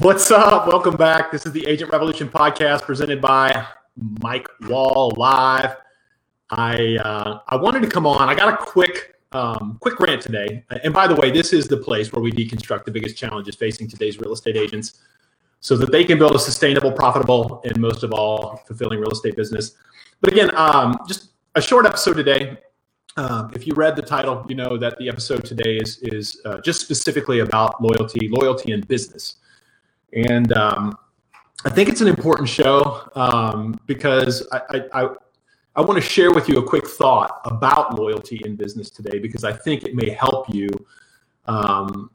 What's up? Welcome back. This is the Agent Revolution podcast presented by Mike Wall Live. I uh, I wanted to come on. I got a quick um, quick rant today. And by the way, this is the place where we deconstruct the biggest challenges facing today's real estate agents, so that they can build a sustainable, profitable, and most of all, fulfilling real estate business. But again, um, just a short episode today. Um, if you read the title, you know that the episode today is is uh, just specifically about loyalty, loyalty in business, and um, I think it's an important show um, because I, I, I, I want to share with you a quick thought about loyalty in business today because I think it may help you. Um,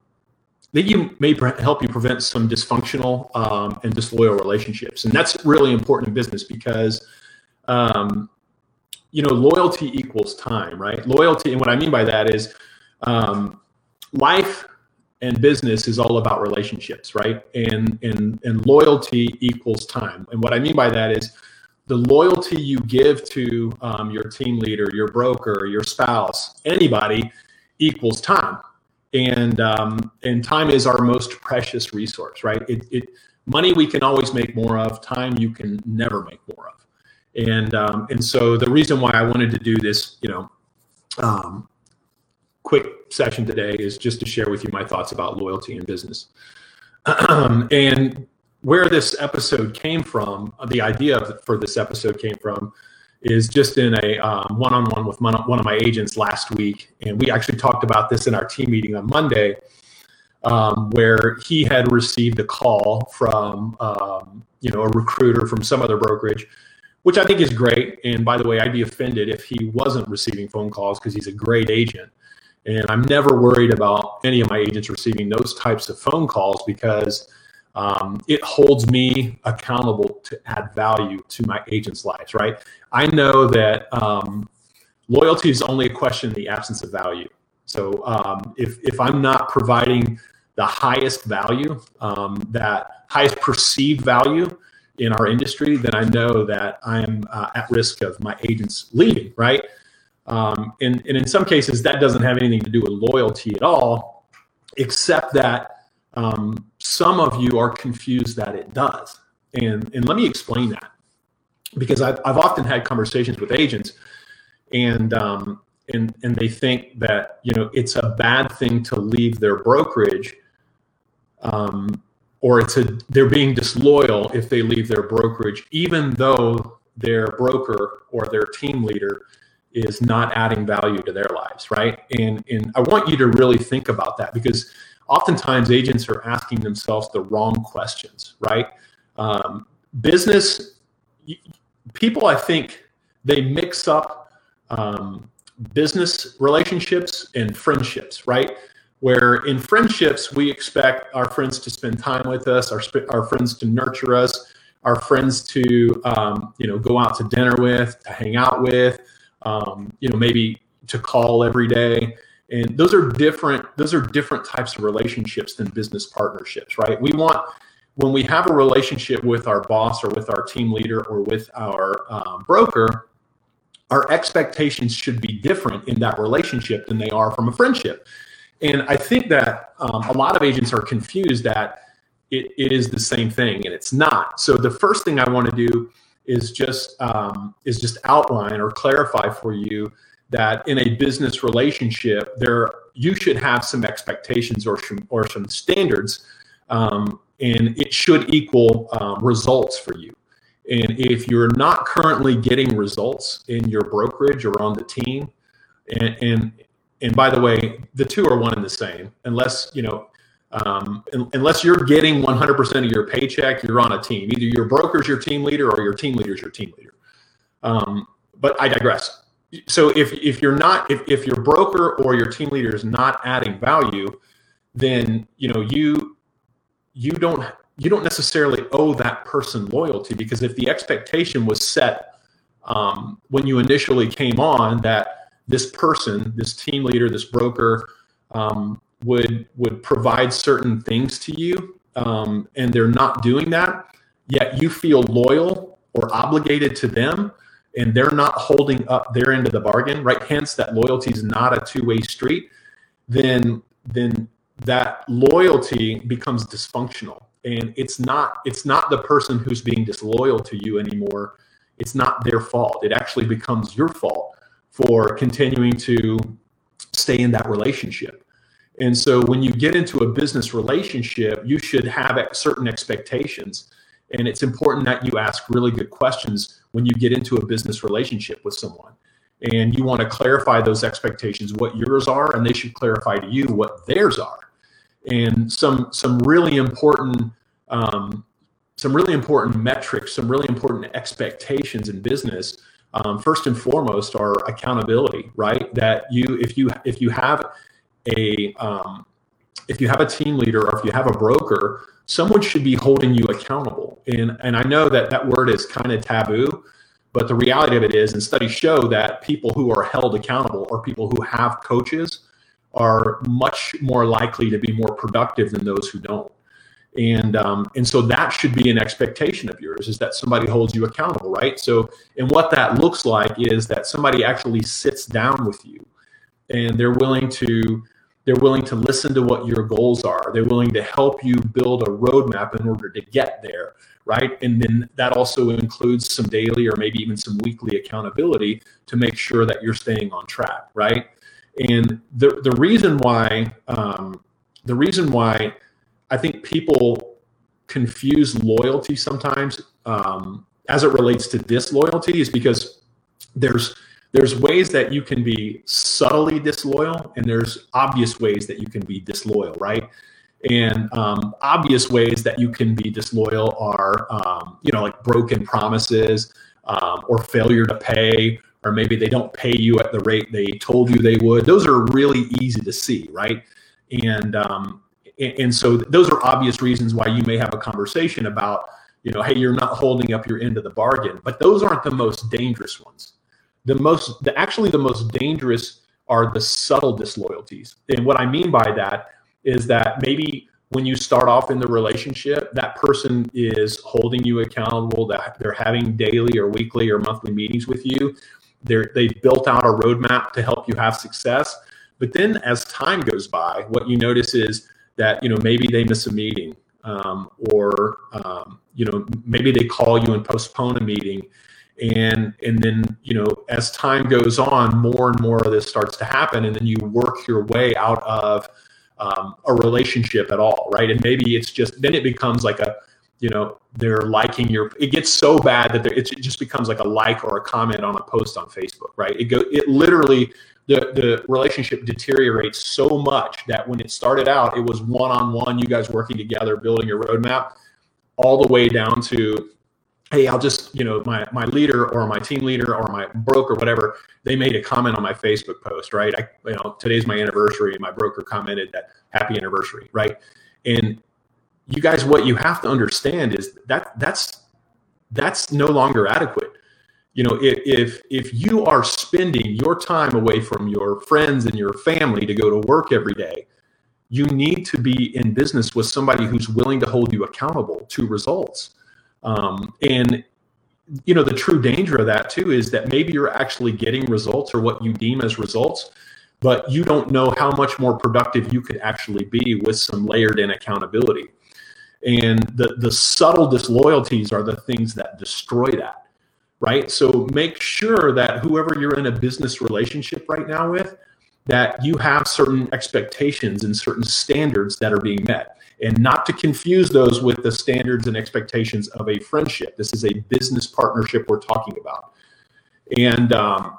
that you may pre- help you prevent some dysfunctional um, and disloyal relationships, and that's really important in business because um, you know, loyalty equals time, right? Loyalty, and what I mean by that is um, life and business is all about relationships, right? And and and loyalty equals time. And what I mean by that is the loyalty you give to um, your team leader, your broker, your spouse, anybody equals time. And um, and time is our most precious resource, right? It, it money we can always make more of. Time you can never make more of. And um, and so the reason why I wanted to do this, you know, um, quick session today is just to share with you my thoughts about loyalty in business. and where this episode came from, the idea for this episode came from, is just in a um, one-on-one with one of my agents last week, and we actually talked about this in our team meeting on Monday, um, where he had received a call from um, you know a recruiter from some other brokerage which I think is great. And by the way, I'd be offended if he wasn't receiving phone calls because he's a great agent. And I'm never worried about any of my agents receiving those types of phone calls because um, it holds me accountable to add value to my agents' lives, right? I know that um, loyalty is only a question in the absence of value. So um, if, if I'm not providing the highest value, um, that highest perceived value, in our industry, then I know that I'm uh, at risk of my agents leaving, right? Um, and, and in some cases, that doesn't have anything to do with loyalty at all, except that um, some of you are confused that it does. And, and let me explain that because I've, I've often had conversations with agents and, um, and, and they think that, you know, it's a bad thing to leave their brokerage um, or it's a they're being disloyal if they leave their brokerage, even though their broker or their team leader is not adding value to their lives, right? And and I want you to really think about that because oftentimes agents are asking themselves the wrong questions, right? Um, business people, I think they mix up um, business relationships and friendships, right? where in friendships we expect our friends to spend time with us our, our friends to nurture us our friends to um, you know go out to dinner with to hang out with um, you know maybe to call every day. And those are different those are different types of relationships than business partnerships right? We want when we have a relationship with our boss or with our team leader or with our um, broker our expectations should be different in that relationship than they are from a friendship. And I think that um, a lot of agents are confused that it, it is the same thing, and it's not. So the first thing I want to do is just um, is just outline or clarify for you that in a business relationship, there you should have some expectations or some, or some standards, um, and it should equal um, results for you. And if you're not currently getting results in your brokerage or on the team, and, and and by the way, the two are one and the same, unless you know, um, unless you're getting 100% of your paycheck, you're on a team. Either your broker's your team leader or your team leader's your team leader. Um, but I digress. So if if you're not if if your broker or your team leader is not adding value, then you know you you don't you don't necessarily owe that person loyalty because if the expectation was set um, when you initially came on that this person, this team leader, this broker, um, would would provide certain things to you, um, and they're not doing that. Yet you feel loyal or obligated to them, and they're not holding up their end of the bargain. Right? Hence, that loyalty is not a two way street. Then then that loyalty becomes dysfunctional. and it's not it's not the person who's being disloyal to you anymore it's not their fault it actually becomes your fault for continuing to stay in that relationship and so when you get into a business relationship you should have certain expectations and it's important that you ask really good questions when you get into a business relationship with someone and you want to clarify those expectations what yours are and they should clarify to you what theirs are and some some really important um, some really important metrics, some really important expectations in business. Um, first and foremost are accountability, right? That you if you if you have a um, if you have a team leader or if you have a broker, someone should be holding you accountable. And and I know that that word is kind of taboo, but the reality of it is, and studies show that people who are held accountable or people who have coaches are much more likely to be more productive than those who don't. And um, and so that should be an expectation of yours is that somebody holds you accountable, right? So and what that looks like is that somebody actually sits down with you, and they're willing to they're willing to listen to what your goals are. They're willing to help you build a roadmap in order to get there, right? And then that also includes some daily or maybe even some weekly accountability to make sure that you're staying on track, right? And the the reason why um, the reason why I think people confuse loyalty sometimes um, as it relates to disloyalty is because there's there's ways that you can be subtly disloyal and there's obvious ways that you can be disloyal right and um, obvious ways that you can be disloyal are um, you know like broken promises um, or failure to pay or maybe they don't pay you at the rate they told you they would. Those are really easy to see, right? And um, and so those are obvious reasons why you may have a conversation about, you know, hey, you're not holding up your end of the bargain. But those aren't the most dangerous ones. The most, the actually the most dangerous are the subtle disloyalties. And what I mean by that is that maybe when you start off in the relationship, that person is holding you accountable, that they're having daily or weekly or monthly meetings with you they're, they've built out a roadmap to help you have success. But then as time goes by, what you notice is that, you know, maybe they miss a meeting um, or, um, you know, maybe they call you and postpone a meeting. And, and then, you know, as time goes on, more and more of this starts to happen. And then you work your way out of um, a relationship at all, right? And maybe it's just, then it becomes like a, you know they're liking your it gets so bad that it just becomes like a like or a comment on a post on facebook right it go it literally the the relationship deteriorates so much that when it started out it was one-on-one you guys working together building your roadmap all the way down to hey i'll just you know my my leader or my team leader or my broker whatever they made a comment on my facebook post right i you know today's my anniversary and my broker commented that happy anniversary right and you guys, what you have to understand is that that's that's no longer adequate. You know, if, if if you are spending your time away from your friends and your family to go to work every day, you need to be in business with somebody who's willing to hold you accountable to results. Um, and you know, the true danger of that too is that maybe you're actually getting results or what you deem as results, but you don't know how much more productive you could actually be with some layered in accountability. And the, the subtle disloyalties are the things that destroy that, right? So make sure that whoever you're in a business relationship right now with, that you have certain expectations and certain standards that are being met and not to confuse those with the standards and expectations of a friendship. This is a business partnership we're talking about. And, um,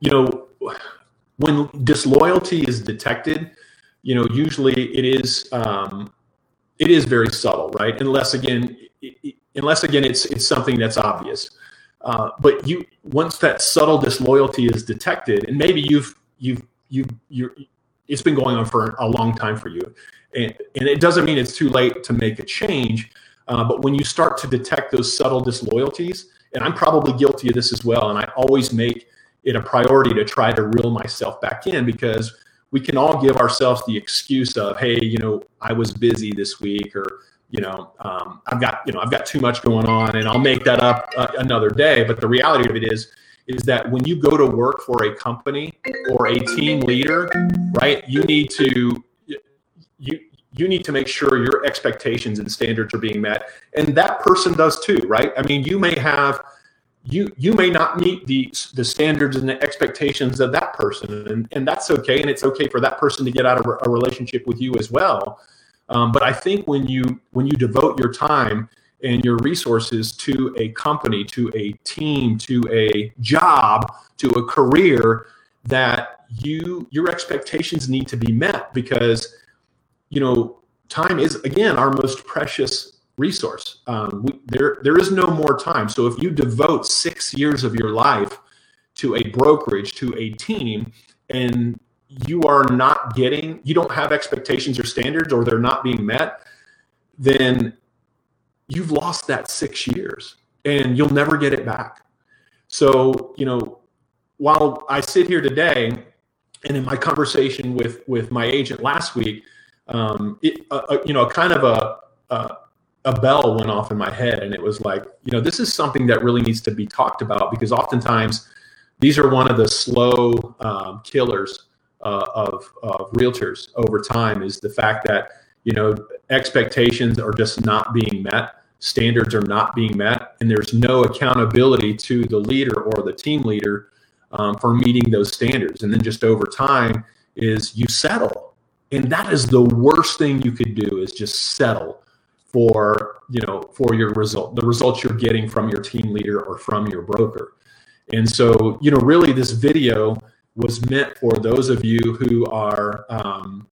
you know, when disloyalty is detected, you know, usually it is um, it is very subtle, right? Unless again, unless again, it's it's something that's obvious. Uh, but you once that subtle disloyalty is detected, and maybe you've you've you you it's been going on for a long time for you, and and it doesn't mean it's too late to make a change. Uh, but when you start to detect those subtle disloyalties, and I'm probably guilty of this as well, and I always make it a priority to try to reel myself back in because we can all give ourselves the excuse of, hey, you know, I was busy this week, or you know, um, I've got you know I've got too much going on, and I'll make that up uh, another day. But the reality of it is is that when you go to work for a company or a team leader, right, you need to you you need to make sure your expectations and standards are being met. And that person does too right? I mean you may have you you may not meet the the standards and the expectations of that person and, and that's okay and it's okay for that person to get out of a relationship with you as well. Um, but i think when you when you devote your time and your resources to a company to a team to a job to a career that you your expectations need to be met because you know time is again our most precious resource. Um, we, there, there is no more time. So if you devote six years of your life to a brokerage, to a team, and you are not getting, you don't have expectations or standards, or they're not being met, then you've lost that six years and you'll never get it back. So, you know, while I sit here today, and in my conversation with with my agent last week, um, it, uh, uh you know, kind of a, a a bell went off in my head and it was like you know this is something that really needs to be talked about because oftentimes these are one of the slow um, killers uh, of, of realtors over time is the fact that you know expectations are just not being met standards are not being met and there's no accountability to the leader or the team leader um, for meeting those standards. And then just over time is you settle. And that is the worst thing you could do is just settle for you know for your result the results you're getting from your team leader or from your broker. And so you know really this video was meant for those of you who are um,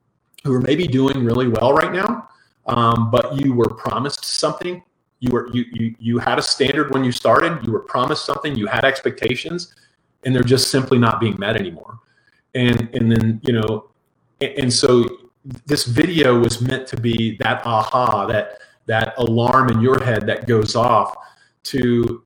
who are maybe doing really well right now um, but you were promised something. You were you, you you had a standard when you started. You were promised something. You had expectations and they're just simply not being met anymore. And and then you know and, and so this video was meant to be that aha that that alarm in your head that goes off to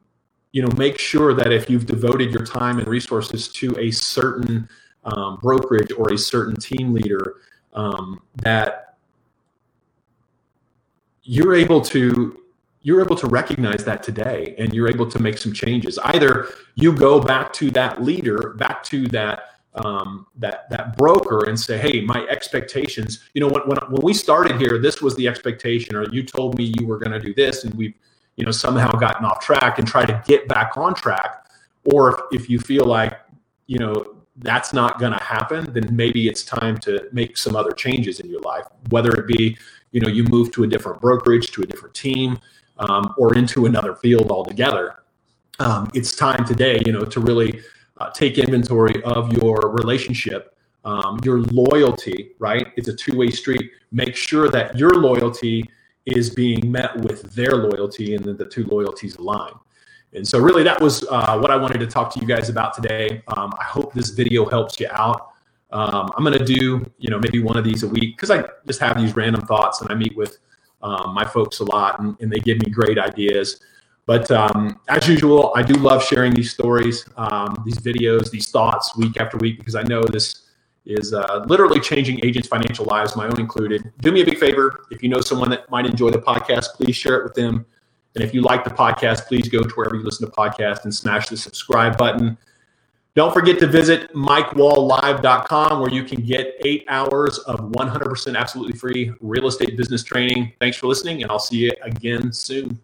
you know make sure that if you've devoted your time and resources to a certain um, brokerage or a certain team leader um, that you're able to you're able to recognize that today and you're able to make some changes either you go back to that leader back to that um, that that broker and say, "Hey, my expectations. You know, when, when when we started here, this was the expectation, or you told me you were going to do this, and we've you know somehow gotten off track and try to get back on track. Or if, if you feel like you know that's not going to happen, then maybe it's time to make some other changes in your life, whether it be you know you move to a different brokerage, to a different team, um, or into another field altogether. Um, it's time today, you know, to really uh, take inventory of your relationship, um, your loyalty, right? It's a two way street. Make sure that your loyalty is being met with their loyalty and that the two loyalties align. And so, really, that was uh, what I wanted to talk to you guys about today. Um, I hope this video helps you out. Um, I'm going to do, you know, maybe one of these a week because I just have these random thoughts and I meet with um, my folks a lot and, and, they give me great ideas. But um, as usual, I do love sharing these stories, um, these videos, these thoughts week after week because I know this is uh, literally changing agents' financial lives, my own included. Do me a big favor. If you know someone that might enjoy the podcast, please share it with them. And if you like the podcast, please go to wherever you listen to podcasts and smash the subscribe button. Don't forget to visit mikewalllive.com where you can get eight hours of 100% absolutely free real estate business training. Thanks for listening, and I'll see you again soon.